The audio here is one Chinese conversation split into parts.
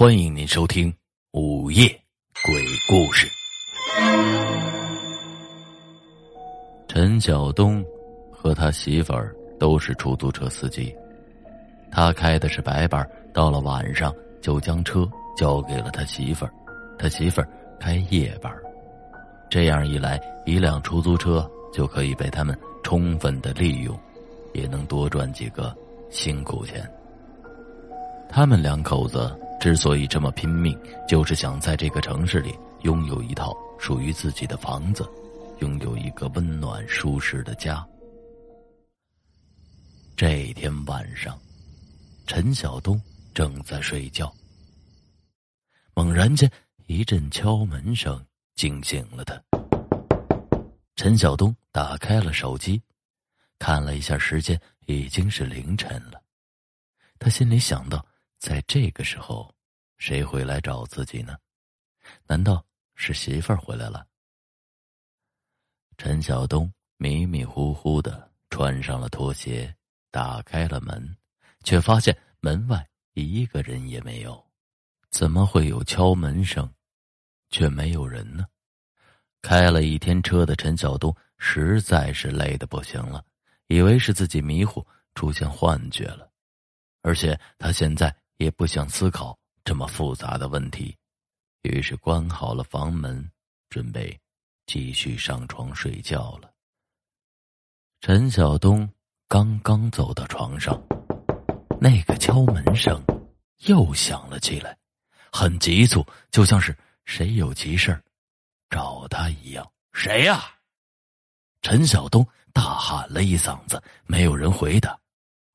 欢迎您收听午夜鬼故事。陈晓东和他媳妇儿都是出租车司机，他开的是白班，到了晚上就将车交给了他媳妇儿，他媳妇儿开夜班，这样一来，一辆出租车就可以被他们充分的利用，也能多赚几个辛苦钱。他们两口子。之所以这么拼命，就是想在这个城市里拥有一套属于自己的房子，拥有一个温暖舒适的家。这天晚上，陈晓东正在睡觉，猛然间一阵敲门声惊醒了他。陈晓东打开了手机，看了一下时间，已经是凌晨了。他心里想到。在这个时候，谁会来找自己呢？难道是媳妇儿回来了？陈晓东迷迷糊糊的穿上了拖鞋，打开了门，却发现门外一个人也没有。怎么会有敲门声，却没有人呢？开了一天车的陈晓东实在是累得不行了，以为是自己迷糊出现幻觉了，而且他现在。也不想思考这么复杂的问题，于是关好了房门，准备继续上床睡觉了。陈晓东刚刚走到床上，那个敲门声又响了起来，很急促，就像是谁有急事找他一样。谁呀？陈晓东大喊了一嗓子，没有人回答。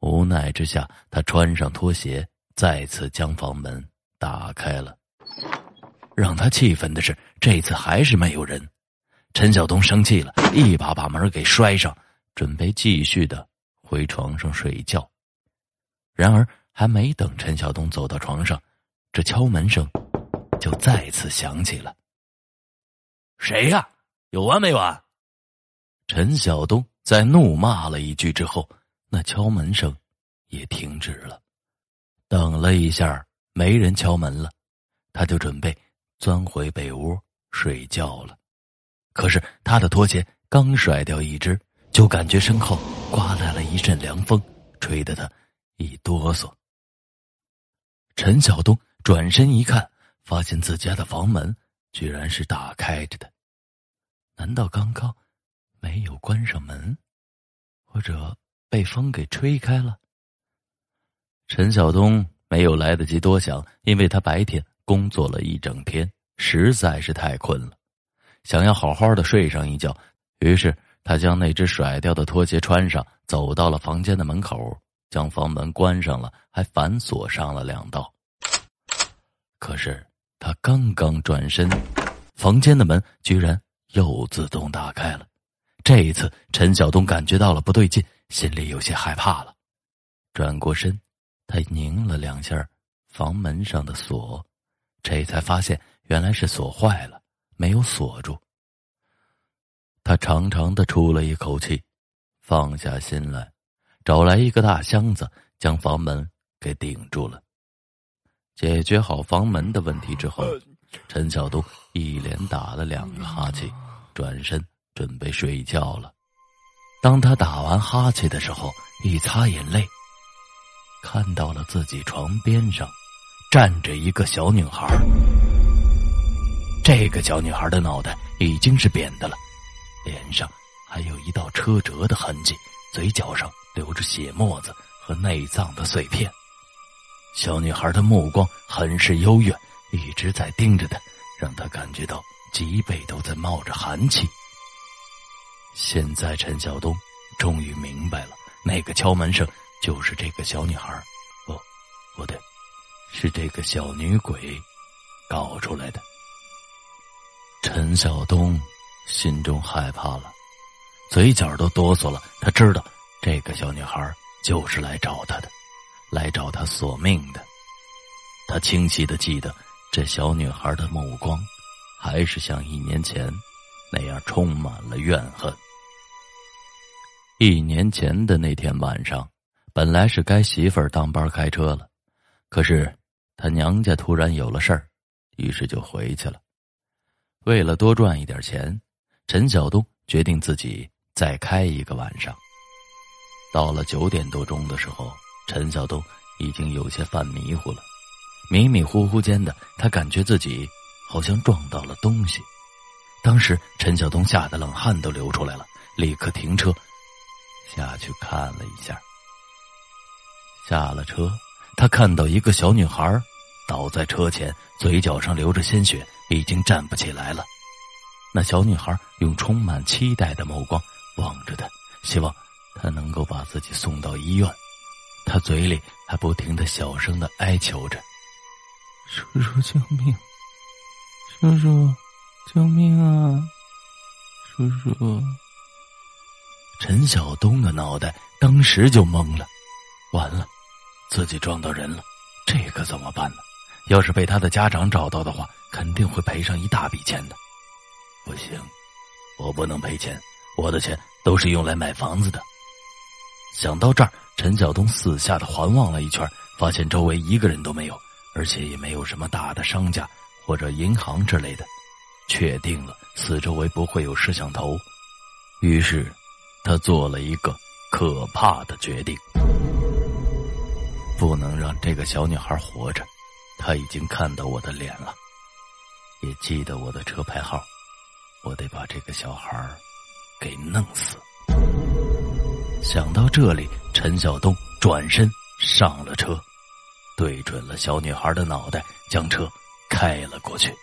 无奈之下，他穿上拖鞋。再次将房门打开了，让他气愤的是，这次还是没有人。陈晓东生气了，一把把门给摔上，准备继续的回床上睡觉。然而，还没等陈晓东走到床上，这敲门声就再次响起了。谁呀？有完没完？陈晓东在怒骂了一句之后，那敲门声也停止了。等了一下，没人敲门了，他就准备钻回被窝睡觉了。可是他的拖鞋刚甩掉一只，就感觉身后刮来了一阵凉风，吹得他一哆嗦。陈晓东转身一看，发现自家的房门居然是打开着的。难道刚刚没有关上门，或者被风给吹开了？陈晓东没有来得及多想，因为他白天工作了一整天，实在是太困了，想要好好的睡上一觉。于是他将那只甩掉的拖鞋穿上，走到了房间的门口，将房门关上了，还反锁上了两道。可是他刚刚转身，房间的门居然又自动打开了。这一次，陈晓东感觉到了不对劲，心里有些害怕了，转过身。他拧了两下房门上的锁，这才发现原来是锁坏了，没有锁住。他长长的出了一口气，放下心来，找来一个大箱子，将房门给顶住了。解决好房门的问题之后，陈晓东一连打了两个哈欠，转身准备睡觉了。当他打完哈欠的时候，一擦眼泪。看到了自己床边上站着一个小女孩，这个小女孩的脑袋已经是扁的了，脸上还有一道车辙的痕迹，嘴角上流着血沫子和内脏的碎片。小女孩的目光很是幽怨，一直在盯着他，让他感觉到脊背都在冒着寒气。现在陈晓东终于明白了，那个敲门声。就是这个小女孩，不，不对，是这个小女鬼搞出来的。陈晓东心中害怕了，嘴角都哆嗦了。他知道这个小女孩就是来找他的，来找他索命的。他清晰的记得，这小女孩的目光还是像一年前那样充满了怨恨。一年前的那天晚上。本来是该媳妇儿当班开车了，可是他娘家突然有了事儿，于是就回去了。为了多赚一点钱，陈晓东决定自己再开一个晚上。到了九点多钟的时候，陈晓东已经有些犯迷糊了。迷迷糊糊间的，他感觉自己好像撞到了东西。当时陈晓东吓得冷汗都流出来了，立刻停车下去看了一下。下了车，他看到一个小女孩倒在车前，嘴角上流着鲜血，已经站不起来了。那小女孩用充满期待的目光望着他，希望他能够把自己送到医院。他嘴里还不停的小声的哀求着：“叔叔救命！叔叔救命啊！叔叔！”陈晓东的脑袋当时就懵了，完了。自己撞到人了，这可怎么办呢？要是被他的家长找到的话，肯定会赔上一大笔钱的。不行，我不能赔钱，我的钱都是用来买房子的。想到这儿，陈晓东四下的环望了一圈，发现周围一个人都没有，而且也没有什么大的商家或者银行之类的，确定了四周围不会有摄像头。于是，他做了一个可怕的决定。不能让这个小女孩活着，她已经看到我的脸了，也记得我的车牌号，我得把这个小孩给弄死。想到这里，陈晓东转身上了车，对准了小女孩的脑袋，将车开了过去。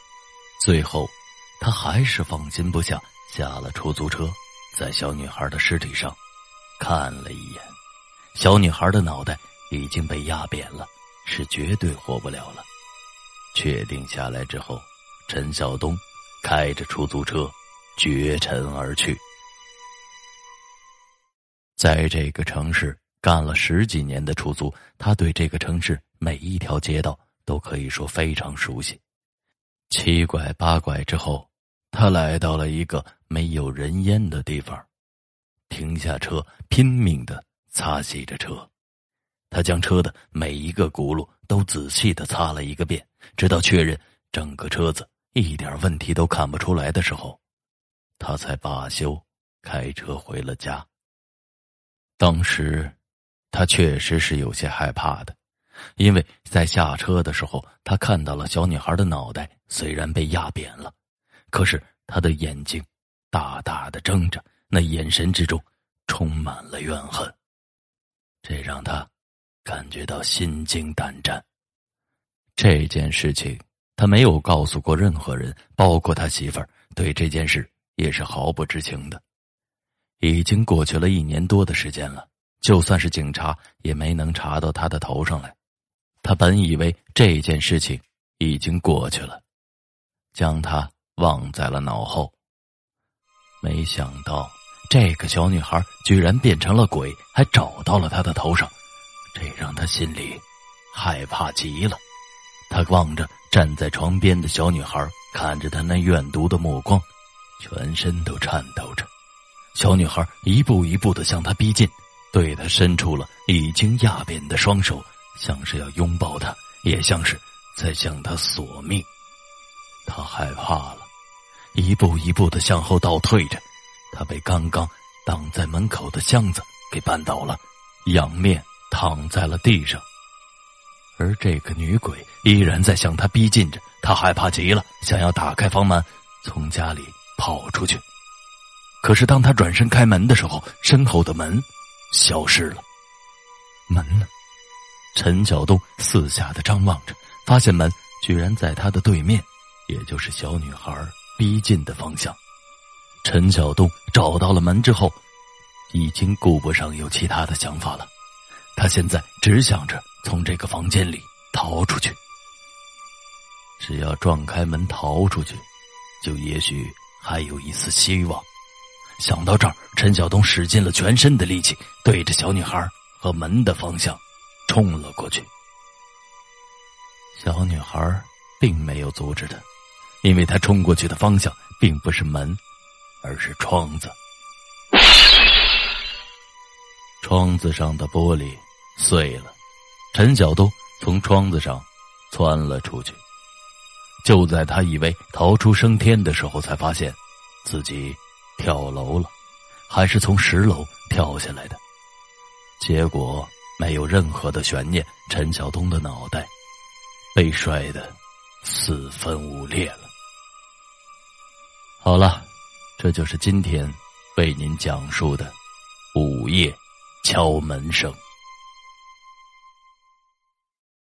最后，他还是放心不下，下了出租车，在小女孩的尸体上看了一眼，小女孩的脑袋。已经被压扁了，是绝对活不了了。确定下来之后，陈晓东开着出租车绝尘而去。在这个城市干了十几年的出租，他对这个城市每一条街道都可以说非常熟悉。七拐八拐之后，他来到了一个没有人烟的地方，停下车，拼命的擦洗着车。他将车的每一个轱辘都仔细的擦了一个遍，直到确认整个车子一点问题都看不出来的时候，他才罢休，开车回了家。当时，他确实是有些害怕的，因为在下车的时候，他看到了小女孩的脑袋虽然被压扁了，可是她的眼睛大大的睁着，那眼神之中充满了怨恨，这让他。感觉到心惊胆战。这件事情他没有告诉过任何人，包括他媳妇儿，对这件事也是毫不知情的。已经过去了一年多的时间了，就算是警察也没能查到他的头上来。他本以为这件事情已经过去了，将他忘在了脑后。没想到这个小女孩居然变成了鬼，还找到了他的头上。这让他心里害怕极了。他望着站在床边的小女孩，看着她那怨毒的目光，全身都颤抖着。小女孩一步一步的向他逼近，对他伸出了已经压扁的双手，像是要拥抱他，也像是在向他索命。他害怕了，一步一步的向后倒退着。他被刚刚挡在门口的箱子给绊倒了，仰面。躺在了地上，而这个女鬼依然在向他逼近着。他害怕极了，想要打开房门，从家里跑出去。可是当他转身开门的时候，身后的门消失了。门呢？陈晓东四下的张望着，发现门居然在他的对面，也就是小女孩逼近的方向。陈晓东找到了门之后，已经顾不上有其他的想法了。他现在只想着从这个房间里逃出去。只要撞开门逃出去，就也许还有一丝希望。想到这儿，陈晓东使尽了全身的力气，对着小女孩和门的方向冲了过去。小女孩并没有阻止他，因为他冲过去的方向并不是门，而是窗子。窗子上的玻璃。碎了，陈晓东从窗子上窜了出去。就在他以为逃出升天的时候，才发现自己跳楼了，还是从十楼跳下来的。结果没有任何的悬念，陈晓东的脑袋被摔得四分五裂了。好了，这就是今天为您讲述的午夜敲门声。